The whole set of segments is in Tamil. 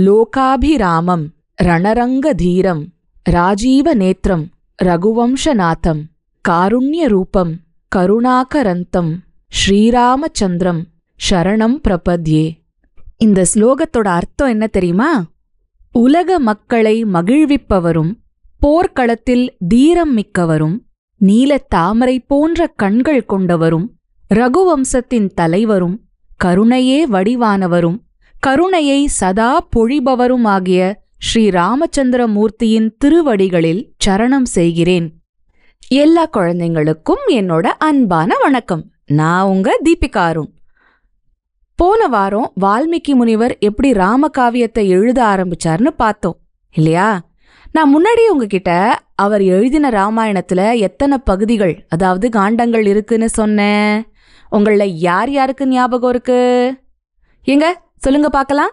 லோகாபிராமம் ரணரங்கதீரம் ராஜீவநேத்திரம் ரகுவம்சநாதம் காருண்யரூபம் கருணாகரந்தம் ஸ்ரீராமச்சந்திரம் ஷரணம் பிரபத்யே. இந்த ஸ்லோகத்தோட அர்த்தம் என்ன தெரியுமா? உலக மக்களை மகிழ்விப்பவரும் போர்க்களத்தில் தீரம் மிக்கவரும் நீலத் தாமரை போன்ற கண்கள் கொண்டவரும் ரகுவம்சத்தின் தலைவரும் கருணையே வடிவானவரும் கருணையை சதா பொழிபவருமாகிய ஸ்ரீ ராமச்சந்திர மூர்த்தியின் திருவடிகளில் சரணம் செய்கிறேன். எல்லா குழந்தைங்களுக்கும் என்னோட அன்பான வணக்கம். நான் உங்க தீபிகாரும் போன வாரம் வால்மீகி முனிவர் எப்படி ராமகாவியத்தை எழுத ஆரம்பிச்சார்னு பார்த்தோம் இல்லையா? நான் முன்னாடி உங்ககிட்ட அவர் எழுதின ராமாயணத்துல எத்தனை பகுதிகள் அதாவது காண்டங்கள் இருக்குன்னு சொன்னேன். உங்கள யார் யாருக்கு ஞாபகம் இருக்கு? எங்க சொல்லுங்க பார்க்கலாம்.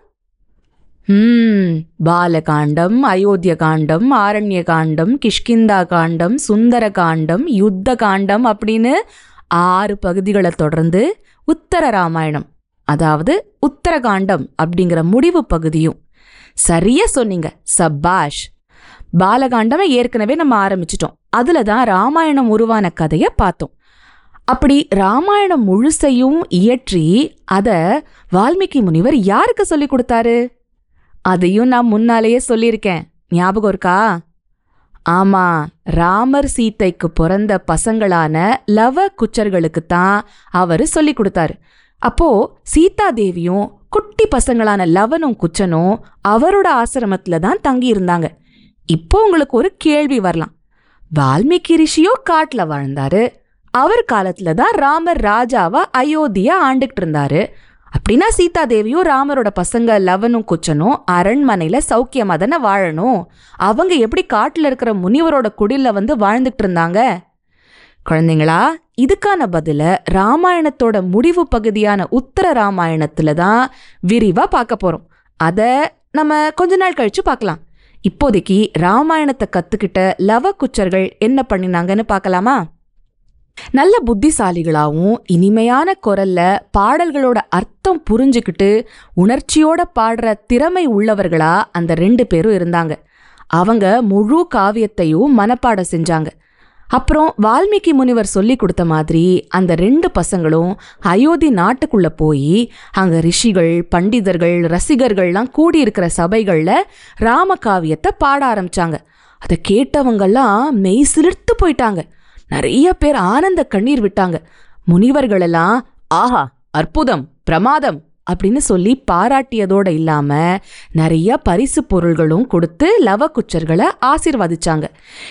ம் பாலகாண்டம் அயோத்திய காண்டம் ஆரண்ய காண்டம் கிஷ்கிந்தா காண்டம் சுந்தர காண்டம் யுத்த காண்டம் அப்படின்னு ஆறு பகுதிகளை தொடர்ந்து உத்தர ராமாயணம் அதாவது உத்தரகாண்டம் அப்படிங்கிற முடிவு பகுதியும். சரியா சொன்னீங்க சபாஷ். பாலகாண்டமை ஏற்கனவே நம்ம ஆரம்பிச்சிட்டோம். அதுல தான் ராமாயணம் உருவான கதையை பார்த்தோம். அப்படி ராமாயணம் முழுசையும் இயற்றி அதை வால்மீகி முனிவர் யாருக்கு சொல்லிக் கொடுத்தாரு? அதையும் நான் முன்னாலேயே சொல்லியிருக்கேன். ஞாபகம் இருக்கா? ஆமா ராமர் சீத்தைக்கு பிறந்த பசங்களான லவ குச்சர்களுக்கு தான் அவரு சொல்லிக் கொடுத்தாரு. அப்போ சீதா தேவியும் குட்டி பசங்களான லவனும் குச்சனும் அவரோட ஆசிரமத்துல தான் தங்கி இருந்தாங்க. இப்போ உங்களுக்கு ஒரு கேள்வி வரலாம். வால்மீகி ரிஷியோ காட்டுல வாழ்ந்தாரு. அவர் காலத்துல தான் ராமர் ராஜாவா அயோத்தியா ஆண்டுகிட்டு இருந்தாரு. அப்படின்னா சீதா தேவியும் ராமரோட பசங்க லவனும் குச்சனும் அரண்மனையில சௌக்கியமா தானே வாழணும்? அவங்க எப்படி காட்டில் இருக்கிற முனிவரோட குடில வந்து வாழ்ந்துட்டு இருந்தாங்க? குழந்தைங்களா இதுக்கான பதில ராமாயணத்தோட முடிவு பகுதியான உத்தர ராமாயணத்துல தான் விரிவா பார்க்க போறோம். அதை நம்ம கொஞ்ச நாள் கழிச்சு பார்க்கலாம். இப்போதைக்கு ராமாயணத்தை கத்துக்கிட்ட லவ குச்சர்கள் என்ன பண்ணினாங்கன்னு பார்க்கலாமா? நல்ல புத்திசாலிகளாகவும் இனிமையான குரல்ல பாடல்களோட அர்த்தம் புரிஞ்சுக்கிட்டு உணர்ச்சியோட பாடுற திறமை உள்ளவர்களா அந்த ரெண்டு பேரும் இருந்தாங்க. அவங்க முழு காவியத்தையும் மனப்பாடம் செஞ்சாங்க. அப்புறம் வால்மீகி முனிவர் சொல்லி கொடுத்த மாதிரி அந்த ரெண்டு பசங்களும் அயோத்தி நாட்டுக்குள்ள போய் அங்க ரிஷிகள் பண்டிதர்கள் ரசிகர்கள்லாம் கூடியிருக்கிற சபைகள்ல ராமகாவியத்தை பாட ஆரம்பிச்சாங்க. அதை கேட்டவங்கெல்லாம் மெய் சிலிர்த்து போயிட்டாங்க. நிறைய பேர் ஆனந்த கண்ணீர் விட்டாங்க. முனிவர்களெல்லாம் ஆஹா அற்புதம் பிரமாதம் அப்படின்னு சொல்லி பாராட்டியதோடு இல்லாம நிறைய பரிசு பொருள்களும் கொடுத்து லவக்குச்சர்களை ஆசிர்வதிச்சாங்க.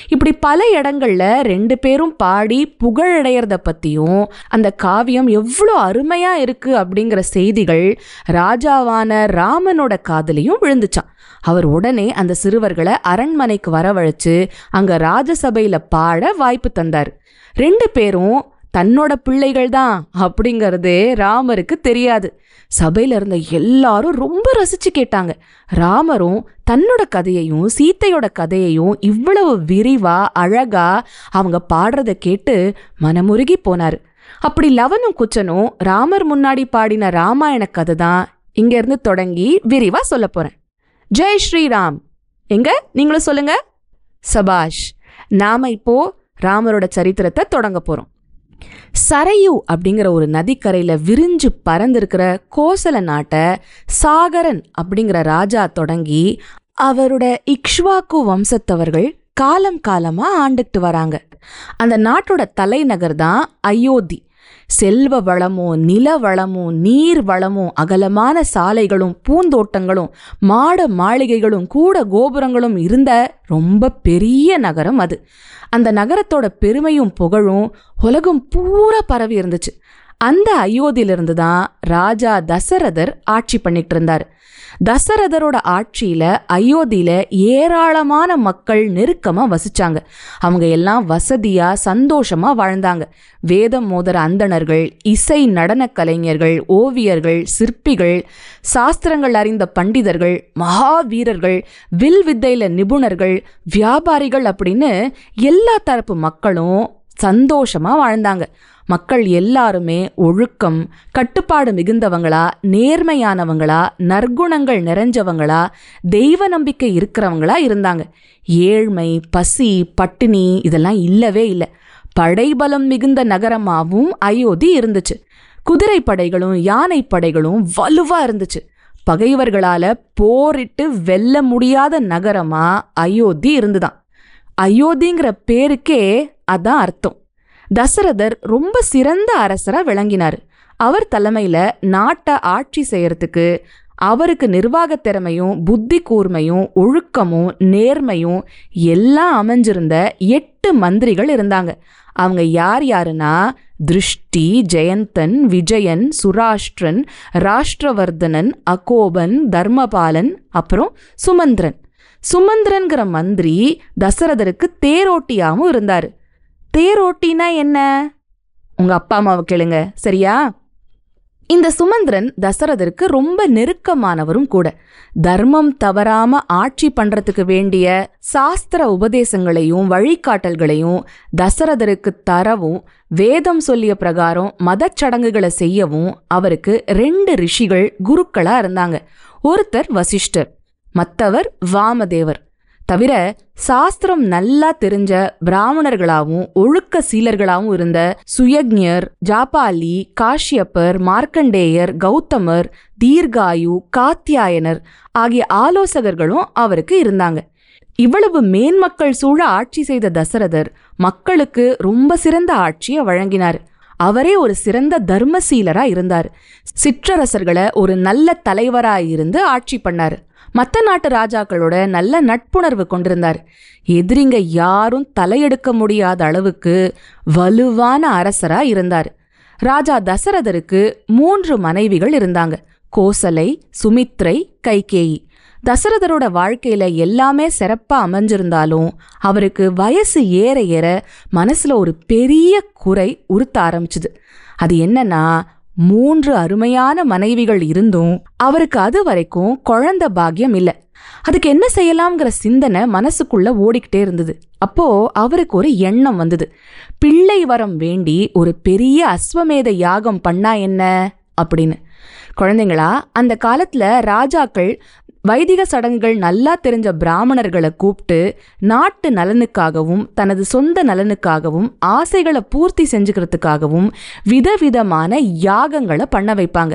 இப்படி பல இடங்கள்ல ரெண்டு பேரும் பாடி புகழடைகிறத பத்தியும் அந்த காவியம் எவ்வளோ அருமையா இருக்கு அப்படிங்கிற செய்திகள் ராஜாவான ராமனோட காதலையும் விழுந்துச்சான். அவர் உடனே அந்த சிறுவர்களை அரண்மனைக்கு வரவழைச்சு அங்க ராஜசபையில பாட வாய்ப்பு தந்தார். ரெண்டு பேரும் தன்னோட பிள்ளைகள் தான் அப்படிங்கிறதே ராமருக்கு தெரியாது. சபையில இருந்த எல்லாரும் ரொம்ப ரசிச்சு கேட்டாங்க. ராமரும் தன்னோட கதையையும் சீத்தையோட கதையையும் இவ்வளவு விரிவா அழகா அவங்க பாடுறத கேட்டு மனமுருகி போனாரு. அப்படி லவனும் குச்சனும் ராமர் முன்னாடி பாடின ராமாயண கதை தான் இங்க இருந்து தொடங்கி விரிவா சொல்ல போறேன். ஜெய் ஸ்ரீராம். எங்க? நீங்களும் சொல்லுங்க. சபாஷ். நாம இப்போ ராமரோட சரித்திரத்தை தொடங்க போறோம். சரையு அப்படிங்கிற ஒரு நதிக்கரையில் விரிஞ்சு பறந்திருக்கிற கோசல நாட்டை சாகரன் அப்படிங்கிற ராஜா தொடங்கி அவரோட இக்ஷ்வாக்கு வம்சத்தவர்கள் காலம் காலமாக ஆண்டுகிட்டு வராங்க. அந்த நாட்டோட தலைநகர் தான் அயோத்தி. செல்வ வளமும் நில வளமும் நீர் வளமும் அகலமான சாலைகளும் பூந்தோட்டங்களும் மாட மாளிகைகளும் கூட கோபுரங்களும் இருந்த ரொம்ப பெரிய நகரம் அது. அந்த நகரத்தோட பெருமையும் புகழும் உலகம் பூரா பரவி இருந்துச்சு. அந்த அயோத்தியிலிருந்து தான் ராஜா தசரதர் ஆட்சி பண்ணிட்டு இருந்தார். தசரதரோட ஆட்சியில அயோத்தியில ஏராளமான மக்கள் நெருக்கமா வசிச்சாங்க. அவங்க எல்லாம் வசதியா சந்தோஷமா வாழ்ந்தாங்க. வேதம் மோதர அந்தணர்கள் இசை நடன கலைஞர்கள் ஓவியர்கள் சிற்பிகள் சாஸ்திரங்கள் அறிந்த பண்டிதர்கள் மகாவீரர்கள் வில் வித்தையில நிபுணர்கள் வியாபாரிகள் அப்படின்னு எல்லா தரப்பு மக்களும் சந்தோஷமா வாழ்ந்தாங்க. மக்கள் எல்லாருமே ஒழுக்கம் கட்டுப்பாடு மிகுந்தவங்களா நேர்மையானவங்களா நற்குணங்கள் நிறைஞ்சவங்களா தெய்வ நம்பிக்கை இருக்கிறவங்களா இருந்தாங்க. ஏழ்மை பசி பட்டினி இதெல்லாம் இல்லவே இல்லை. படைபலம் மிகுந்த நகரமாகவும் அயோத்தி இருந்துச்சு. குதிரை படைகளும் யானை படைகளும் வலுவாக இருந்துச்சு. பகைவர்களால போரிட்டு வெல்ல முடியாத நகரமா அயோத்தி இருந்துதான். அயோத்திங்கிற பேருக்கே அதான் அர்த்தம். தசரதர் ரொம்ப சிறந்த அரசராக விளங்கினார். அவர் தலைமையில் நாட்டை ஆட்சி செய்யறதுக்கு அவருக்கு நிர்வாக திறமையும் புத்தி கூர்மையும் ஒழுக்கமும் நேர்மையும் எல்லாம் அமைஞ்சிருந்த எட்டு மந்திரிகள் இருந்தாங்க. அவங்க யார் யாருன்னா திருஷ்டி ஜெயந்தன் விஜயன் சுராஷ்டிரன் ராஷ்டிரவர்தனன் அகோபன் தர்மபாலன் அப்புறம் சுமந்திரன். சுமந்திரன்கிற மந்திரி தசரதருக்கு தேரோட்டியாகவும் இருந்தாரு. தேரோட்டினா என்ன? உங்க அப்பா அம்மாவை கேளுங்க சரியா? இந்த சுமந்திரன் தசரதருக்கு ரொம்ப நெருக்கமானவரும் கூட. தர்மம் தவறாம ஆட்சி பண்றதுக்கு வேண்டிய சாஸ்திர உபதேசங்களையும் வழிகாட்டல்களையும் தசரதருக்கு தரவும் வேதம் சொல்லிய பிரகாரம் மதச்சடங்குகளை செய்யவும் அவருக்கு ரெண்டு ரிஷிகள் குருக்களா இருந்தாங்க. ஒருத்தர் வசிஷ்டர் மத்தவர் வாமதேவர். தவிர சாஸ்திரம் நல்லா தெரிஞ்ச பிராமணர்களாகவும் ஒழுக்க சீலர்களாகவும் இருந்த சுயக்ஞர் ஜாபாலி காஷ்யப்பர் மார்க்கண்டேயர் கௌதமர் தீர்காயு காத்தியாயனர் ஆகிய ஆலோசகர்களும் அவருக்கு இருந்தாங்க. இவ்வளவு மேன்மக்கள் சூழ ஆட்சி செய்த தசரதர் மக்களுக்கு ரொம்ப சிறந்த ஆட்சியை வழங்கினார். அவரே ஒரு சிறந்த தர்மசீலரா இருந்தார். சிற்றரசர்களை ஒரு நல்ல தலைவரா இருந்து ஆட்சி பண்ணார். மத்த நாட்டு ராஜாக்களோட நல்ல நட்புணர்வு கொண்டிருந்தார். எதிரிங்க யாரும் தலையெடுக்க முடியாத அளவுக்கு வலுவான அரசரா இருந்தார். ராஜா தசரதருக்கு மூன்று மனைவிகள் இருந்தாங்க. கோசலை சுமித்ரை கைகேயி. தசரதரோட வாழ்க்கையில எல்லாமே சிறப்பா அமைஞ்சிருந்தாலும் அவருக்கு வயசு ஏற ஏற மனசுல ஒரு பெரிய குறை உறுத்த ஆரம்பிச்சுது. அது என்னன்னா மூன்று அருமையான மனைவிகள் இருந்தும் அவருக்கு அது வரைக்கும் குழந்த பாக்கியம் இல்லை. அதுக்கு என்ன செய்யலாம்ங்கிற சிந்தனை மனசுக்குள்ள ஓடிக்கிட்டே இருந்தது. அப்போ அவருக்கு ஒரு எண்ணம் வந்தது. பிள்ளை வரம் வேண்டி ஒரு பெரிய அஸ்வமேத யாகம் பண்ணா என்ன? அப்படின்னு. குழந்தைங்களா அந்த காலத்துல ராஜாக்கள் வைதிக சடங்குகள் நல்லா தெரிஞ்ச பிராமணர்களை கூப்பிட்டு நாட்டு நலனுக்காகவும் தனது சொந்த நலனுக்காகவும் ஆசைகளை பூர்த்தி செஞ்சுக்கிறதுக்காகவும் விதவிதமான யாகங்களை பண்ண வைப்பாங்க.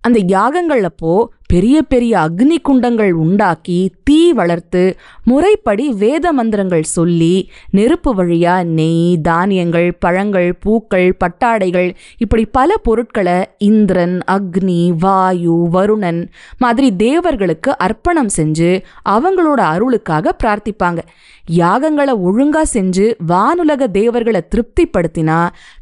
அந்த யாகங்களப்போ பெரிய பெரிய அக்னி குண்டங்கள் உண்டாக்கி தீ வளர்த்து முறைப்படி வேத மந்திரங்கள் சொல்லி நெருப்பு வழியா நெய் தானியங்கள் பழங்கள் பூக்கள் பட்டாடைகள் இப்படி பல பொருட்களை இந்திரன் அக்னி வாயு வருணன் மாதிரி தேவர்களுக்கு அர்ப்பணம் செஞ்சு அவங்களோட அருளுக்காக பிரார்த்திப்பாங்க. யாகங்களை ஒழுங்கா செஞ்சு வானுலக தேவர்களை திருப்திப்படுத்தினா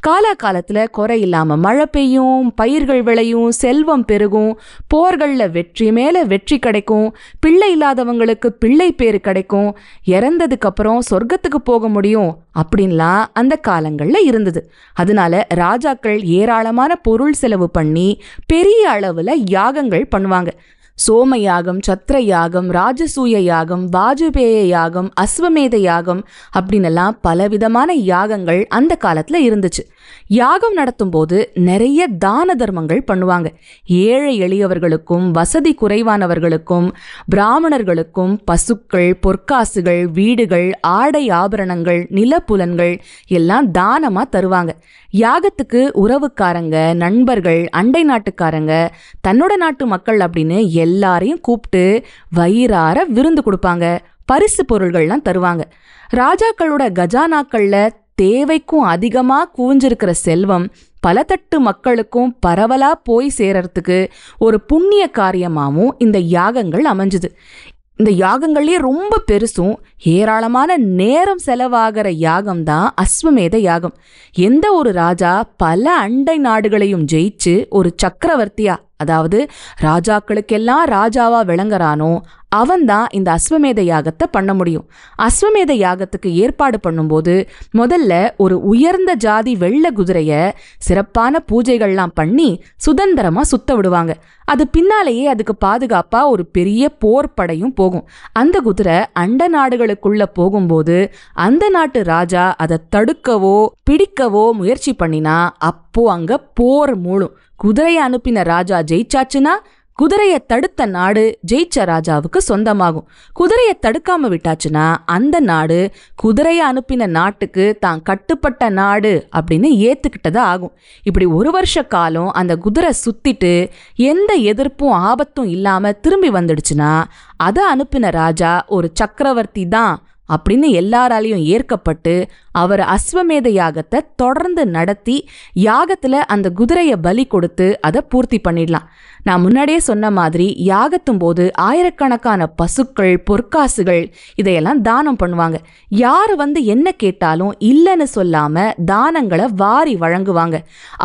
காலாகாலத்தில் குறை இல்லாம மழை பெய்யும் பயிர்கள் விளையும் செல்வம் பெருகும் போர்கள்ல வெற்றி மேல வெற்றி கிடைக்கும் பிள்ளை இல்லாதவங்களுக்கு பிள்ளை பேர் கிடைக்கும் இறந்ததுக்கு அப்புறம் சொர்க்கத்துக்கு போக முடியும் அப்படின்லாம் அந்த காலங்கள்ல இருந்தது. அதனால ராஜாக்கள் ஏராளமான பொருள் செலவு பண்ணி பெரிய அளவுல யாகங்கள் பண்ணுவாங்க. சோம யாகம் சத்திர யாகம் ராஜசூய யாகம் வாஜபேய யாகம் அஸ்வமேத யாகம் அப்படின்னெல்லாம் பலவிதமான யாகங்கள் அந்த காலத்துல இருந்துச்சு. யாகம் நடத்தும் போது நிறைய தான தர்மங்கள் பண்ணுவாங்க. ஏழை எளியவர்களுக்கும் வசதி குறைவானவர்களுக்கும் பிராமணர்களுக்கும் பசுக்கள் பொற்காசுகள் வீடுகள் ஆடை ஆபரணங்கள் நிலப்புலன்கள் எல்லாம் தானமா தருவாங்க. யாகத்துக்கு உறவுக்காரங்க நண்பர்கள் அண்டை நாட்டுக்காரங்க தன்னோட நாட்டு மக்கள் அப்படின்னு எல்லாரையும் கூப்பிட்டு வயிறார விருந்து கொடுப்பாங்க. பரிசு பொருள்கள்லாம் தருவாங்க. ராஜாக்களோட கஜானாக்கள்ல தேவைக்கும் அதிகமா கூஞ்சிருக்கிற செல்வம் பல தட்டு மக்களுக்கும் பரவலா போய் சேரறதுக்கு ஒரு புண்ணிய காரியமாகவும் இந்த யாகங்கள் அமைஞ்சுது. இந்த யாகங்கள்லேயே ரொம்ப பெருசும் ஏராளமான நேரம் செலவாகிற யாகம் தான் அஸ்வமேத யாகம். எந்த ஒரு ராஜா பல அண்டை நாடுகளையும் ஜெயிச்சு ஒரு சக்கரவர்த்தியா அதாவது ராஜாக்களுக்கெல்லாம் ராஜாவா விளங்குறானோ அவன்தான் இந்த அஸ்வமேத யாகத்தை பண்ண முடியும். அஸ்வமேத யாகத்துக்கு ஏற்பாடு பண்ணும்போது முதல்ல ஒரு உயர்ந்த ஜாதி வெள்ள குதிரைய சிறப்பான பூஜைகள்லாம் பண்ணி சுதந்திரமா சுத்த விடுவாங்க. அது பின்னாலேயே அதுக்கு பாதுகாப்பா ஒரு பெரிய போர் படையும் போகும். அந்த குதிரை அண்ட நாடுகளுக்குள்ள போகும்போது அந்த நாட்டு ராஜா அதை தடுக்கவோ பிடிக்கவோ முயற்சி பண்ணினா அப்போ அங்க போர் மூழும். குதிரையை அனுப்பின ராஜா ஜெயிச்சாச்சுன்னா குதிரையை தடுத்த நாடு ஜெயிச்ச ராஜாவுக்கு சொந்தமாகும். குதிரையை தடுக்காம விட்டாச்சுன்னா அந்த நாடு குதிரையை அனுப்பின நாட்டுக்கு தான் கட்டுப்பட்ட நாடு அப்படின்னு ஏத்துக்கிட்டதா ஆகும். இப்படி ஒரு வருஷ காலம் அந்த குதிரை சுத்திட்டு எந்த எதிர்ப்பும் ஆபத்தும் இல்லாம திரும்பி வந்துடுச்சுன்னா அதை அனுப்பின ராஜா ஒரு சக்கரவர்த்தி தான். அப்படின்னு எல்லாராலையும் ஏற்கப்பட்டு அவர் அஸ்வமேத யாகத்தை தொடர்ந்து நடத்தி யாகத்துல அந்த குதிரையை பலி கொடுத்து அதை பூர்த்தி பண்ணிடலாம். நான் முன்னாடியே சொன்ன மாதிரி யாகத்தும் போது ஆயிரக்கணக்கான பசுக்கள் பொற்காசுகள் இதையெல்லாம் தானம் பண்ணுவாங்க. யார் வந்து என்ன கேட்டாலும் இல்லைன்னு சொல்லாம தானங்களை வாரி வழங்குவாங்க.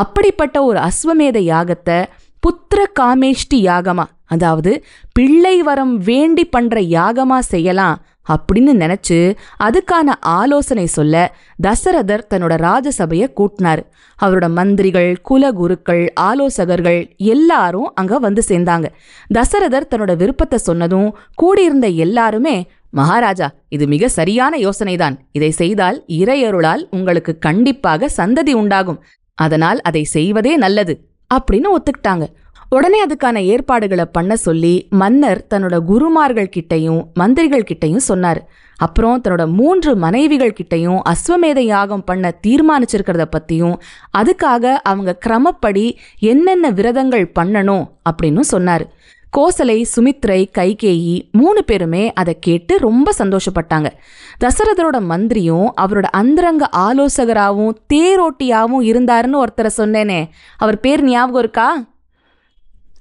அப்படிப்பட்ட ஒரு அஸ்வமேத யாகத்தை புத்திர காமேஷ்டி யாகமா அதாவது பிள்ளை வரம் வேண்டி பண்ற யாகமா செய்யலாம் அப்படின்னு நினைச்சு அதுக்கான ஆலோசனை சொல்ல தசரதர் தன்னோட ராஜசபையை கூட்டினார். அவரோட மந்திரிகள் குலகுருக்கள் ஆலோசகர்கள் எல்லாரும் அங்க வந்து சேர்ந்தாங்க. தசரதர் தன்னோட விருப்பத்தை சொன்னதும் கூடியிருந்த எல்லாருமே மகாராஜா இது மிக சரியான யோசனைதான். இதை செய்தால் இறையருளால் உங்களுக்கு கண்டிப்பாக சந்ததி உண்டாகும். அதனால் அதை செய்வதே நல்லது. அப்படின்னு ஒத்துக்கிட்டாங்க. உடனே அதுக்கான ஏற்பாடுகளை பண்ண சொல்லி மன்னர் தன்னோட குருமார்கள் கிட்டையும் மந்திரிகள் கிட்டையும் சொன்னார். அப்புறம் தன்னோட மூன்று மனைவிகள் கிட்டையும் அஸ்வமேத யாகம் பண்ண தீர்மானிச்சிருக்கிறத பத்தியும் அதுக்காக அவங்க கிரமப்படி என்னென்ன விரதங்கள் பண்ணணும் அப்படின்னு சொன்னார். கோசலை சுமித்ரை கைகேயி மூணு பேருமே அதை கேட்டு ரொம்ப சந்தோஷப்பட்டாங்க. தசரதரோட மந்திரியும் அவரோட அந்தரங்க ஆலோசகராகவும் தேரோட்டியாகவும் இருந்தாருன்னு ஒருத்தரை சொன்னேனே. அவர் பேர் ஞாபகம் இருக்கா?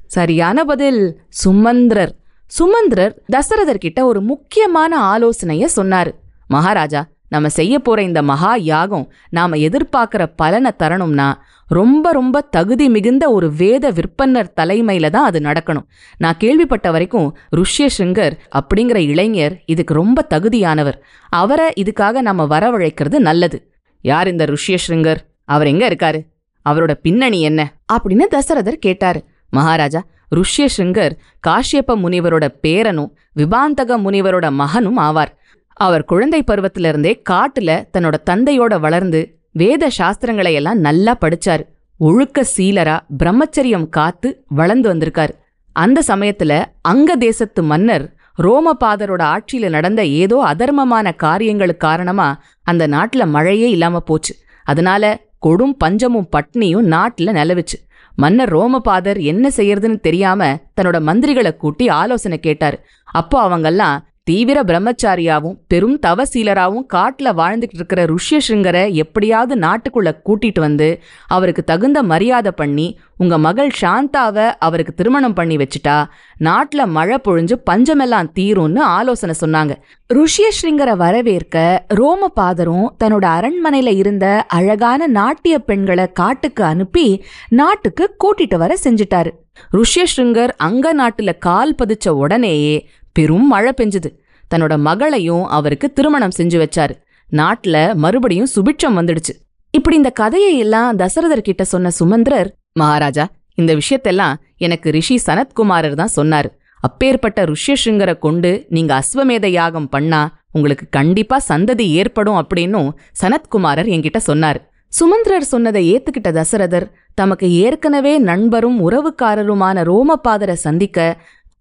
சரியான பதில். சுமந்திரர். சுமந்திரர் தசரதர் கிட்ட ஒரு முக்கியமான ஆலோசனைய சொன்னாரு. மகாராஜா நம்ம செய்ய போற இந்த மகா யாகம் நாம எதிர்பார்க்கிற பலனை தரணும்னா ரொம்ப ரொம்ப தகுதி மிகுந்த ஒரு வேத விற்பனர் தலைமையில தான் அது நடக்கணும். நான் கேள்விப்பட்ட வரைக்கும் ருஷ்ய சிங்கர் அப்படிங்கிற இளைஞர் இதுக்கு ரொம்ப தகுதியானவர். அவரை இதுக்காக நாம வரவழைக்கிறது நல்லது. யார் இந்த ருஷ்ய சிங்கர் அவர் எங்க இருக்காரு? அவரோட பின்னணி என்ன? அப்படின்னு தசரதர் கேட்டாரு. மகாராஜா ருஷ்யசிங்கர் காஷ்யப்ப முனிவரோட பேரனும் விபாந்தக முனிவரோட மகனும் ஆவார். அவர் குழந்தை பருவத்திலிருந்தே காட்டுல தன்னோட தந்தையோட வளர்ந்து வேத சாஸ்திரங்களை எல்லாம் நல்லா படிச்சாரு. ஒழுக்க சீலரா பிரம்மச்சரியம் காத்து வளர்ந்து வந்திருக்காரு. அந்த சமயத்துல அங்க தேசத்து மன்னர் ரோமபாதரோட ஆட்சியில நடந்த ஏதோ அதர்மமான காரியங்களுக்கு காரணமா அந்த நாட்டுல மழையே இல்லாம போச்சு. அதனால கொடும் பஞ்சமும் பட்னியும் நாட்டுல நிலவுச்சு. மன்னர் ரோமபாதர் என்ன செய்யறதுன்னு தெரியாம தன்னோட மந்திரிகளை கூட்டி ஆலோசனை கேட்டார். அப்போ அவங்கெல்லாம் தீவிர பிரம்மச்சாரியாவும் பெரும் தவசீலராவும் காட்டுல வாழ்ந்துகிட்டு இருக்கிற ருஷ்ய சிங்கரை எப்படியாவது நாட்டுக்குள்ள கூட்டிட்டு வந்து அவருக்கு தகுந்த மரியாதை பண்ணி உங்க மகள் சாந்தாவை அவருக்கு திருமணம் பண்ணி வச்சுட்டா நாட்டுல மழை பொழிஞ்சு பஞ்சமெல்லாம் தீரும்னு ஆலோசனை சொன்னாங்க. ருஷ்ய ஸ்ரிங்கரை வரவேற்க ரோமபாதரும் தன்னோட அரண்மனையில இருந்த அழகான நாட்டிய பெண்களை காட்டுக்கு அனுப்பி நாட்டுக்கு கூட்டிட்டு வர செஞ்சிட்டாரு. ருஷ்ய ஸ்ருங்கர் அங்க நாட்டுல கால் பதிச்ச உடனேயே பெரும் மழை பெஞ்சுது. தன்னோட மகளையும் அவருக்கு திருமணம் செஞ்சு வச்சாரு. நாட்டுல மறுபடியும் சுபிட்சம் வந்துடுச்சு. இப்படி இந்த கதையை எல்லாம் தசரதர் கிட்ட சொன்ன சுமந்திரர் மகாராஜா இந்த விஷயத்தெல்லாம் எனக்கு ரிஷி சனத்குமாரர் தான் சொன்னாரு. அப்பேற்பட்ட ருஷ்யசிங்கரை கொண்டு நீங்க அஸ்வமேத யாகம் பண்ணா உங்களுக்கு கண்டிப்பா சந்ததி ஏற்படும் அப்படின்னும் சனத்குமாரர் என்கிட்ட சொன்னாரு. சுமந்திரர் சொன்னதை ஏத்துக்கிட்ட தசரதர் தமக்கு ஏற்கனவே நண்பரும் உறவுக்காரருமான ரோமபாதரை சந்திக்க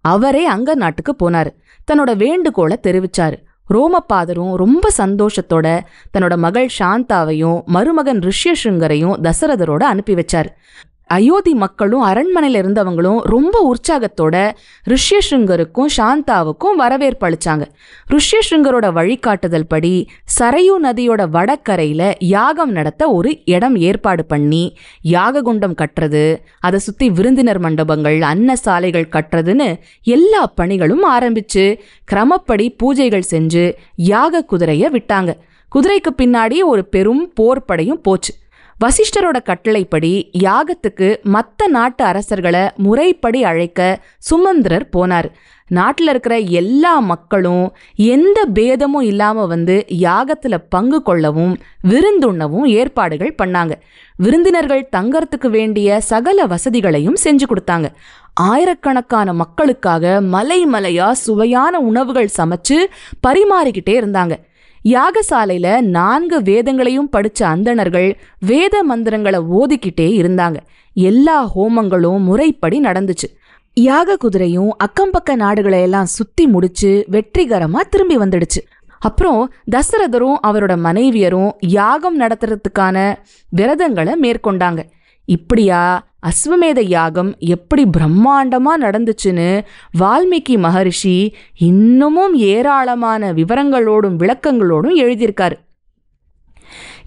அவரே அங்க நாட்டுக்கு போனாரு. தன்னோட வேண்டுகோளை தெரிவிச்சாரு. ரோமபாதரும் ரொம்ப சந்தோஷத்தோட தன்னோட மகள் சாந்தாவையும் மருமகன் ரிஷ்யசுங்கரையும் தசரதரோட அனுப்பி வச்சார். அயோத்தி மக்களும் அரண்மனையில் இருந்தவங்களும் ரொம்ப உற்சாகத்தோட ரிஷ்யசிங்கருக்கும் சாந்தாவுக்கும் வரவேற்பு அளிச்சாங்க. ரிஷ்யசிங்கரோட வழிகாட்டுதல் படி சரையு நதியோட வடக்கரையில யாகம் நடத்த ஒரு இடம் ஏற்பாடு பண்ணி யாககுண்டம் கட்டுறது அதை சுத்தி விருந்தினர் மண்டபங்கள் அன்ன சாலைகள் கட்டுறதுன்னு எல்லா பணிகளும் ஆரம்பிச்சு கிரமப்படி பூஜைகள் செஞ்சு யாக குதிரையை விட்டாங்க. குதிரைக்கு பின்னாடி ஒரு பெரும் போர்ப்படையும் போச்சு. வசிஷ்டரோட கட்டளைப்படி யாகத்துக்கு மற்ற நாட்டு அரசர்களை முறைப்படி அழைக்க சுமந்திரர் போனார். நாட்டில் இருக்கிற எல்லா மக்களும் எந்த பேதமும் இல்லாம வந்து யாகத்துல பங்கு கொள்ளவும் விருந்துண்ணவும் ஏற்பாடுகள் பண்ணாங்க. விருந்தினர்கள் தங்கறதுக்கு வேண்டிய சகல வசதிகளையும் செஞ்சு கொடுத்தாங்க. ஆயிரக்கணக்கான மக்களுக்காக மலை மலையா சுவையான உணவுகள் சமைச்சு பரிமாறிக்கிட்டே இருந்தாங்க. யாகசாலையில நான்கு வேதங்களையும் படிச்ச அந்தணர்கள் வேத மந்திரங்களை ஓதிக்கிட்டே இருந்தாங்க. எல்லா ஹோமங்களும் முறைப்படி நடந்துச்சு. யாக குதிரையும் அக்கம்பக்க நாடுகளை எல்லாம் சுத்தி முடிச்சு வெற்றிகரமா திரும்பி வந்துடுச்சு. அப்புறம் தசரதரும் அவரோட மனைவியரும் யாகம் நடத்துறதுக்கான விரதங்களை மேற்கொண்டாங்க. இப்படியா அஸ்வமேத யாகம் எப்படி பிரம்மாண்டமா நடந்துச்சுன்னு வால்மீகி மகரிஷி இன்னமும் ஏராளமான விவரங்களோடும் விளக்கங்களோடும் எழுதியிருக்காரு.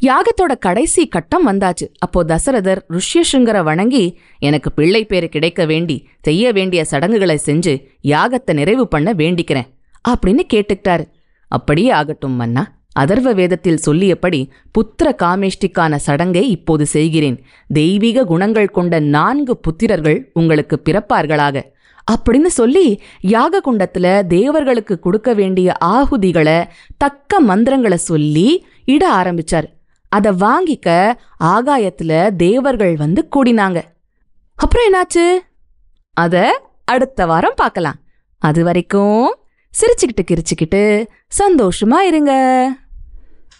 யாகத்தோட கடைசி கட்டம் வந்தாச்சு. அப்போ தசரதர் ருஷ்யசுங்கரை வணங்கி எனக்கு பிள்ளை பேரு கிடைக்க வேண்டி செய்ய வேண்டிய சடங்குகளை செஞ்சு யாகத்தை நிறைவு பண்ண வேண்டிக்கிறேன் அப்படின்னு கேட்டுக்கிட்டாரு. அப்படியே ஆகட்டும் மன்னா. அதர்வ வேதத்தில் சொல்லியபடி புத்திர காமேஷ்டிக்கான சடங்கை இப்போது செய்கிறேன். தெய்வீக குணங்கள் கொண்ட நான்கு புத்திரர்கள் உங்களுக்கு பிறப்பார்களாக. அப்படின்னு சொல்லி யாக குண்டத்துல தேவர்களுக்கு கொடுக்க வேண்டிய ஆகுதிகளை தக்க மந்திரங்களை சொல்லி இட ஆரம்பிச்சார். அதை வாங்கிக்க ஆகாயத்துல தேவர்கள் வந்து கூடினாங்க. அப்புறம் என்னாச்சு? அத அடுத்த வாரம் பார்க்கலாம். அது வரைக்கும் சிரிச்சுக்கிட்டு கிரிச்சுக்கிட்டு சந்தோஷமா இருங்க.